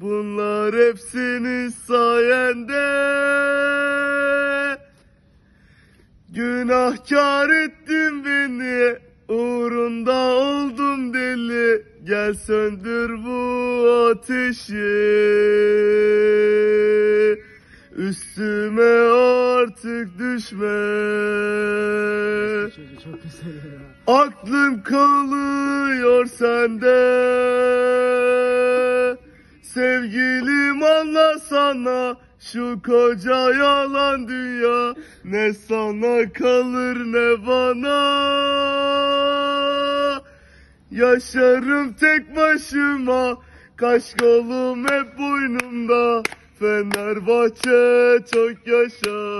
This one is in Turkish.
Bunlar hepsinin sayende. Günahkar ettin beni Uğrunda oldum deli. Gel söndür bu ateşi. Üstüme artık düşme. Aklım kalıyor sende Sevgilim anlasana şu koca yalan dünya. Ne sana kalır ne bana. Yaşarım tek başıma Kaş kolum hep boynumda. Fenerbahçe çok yaşa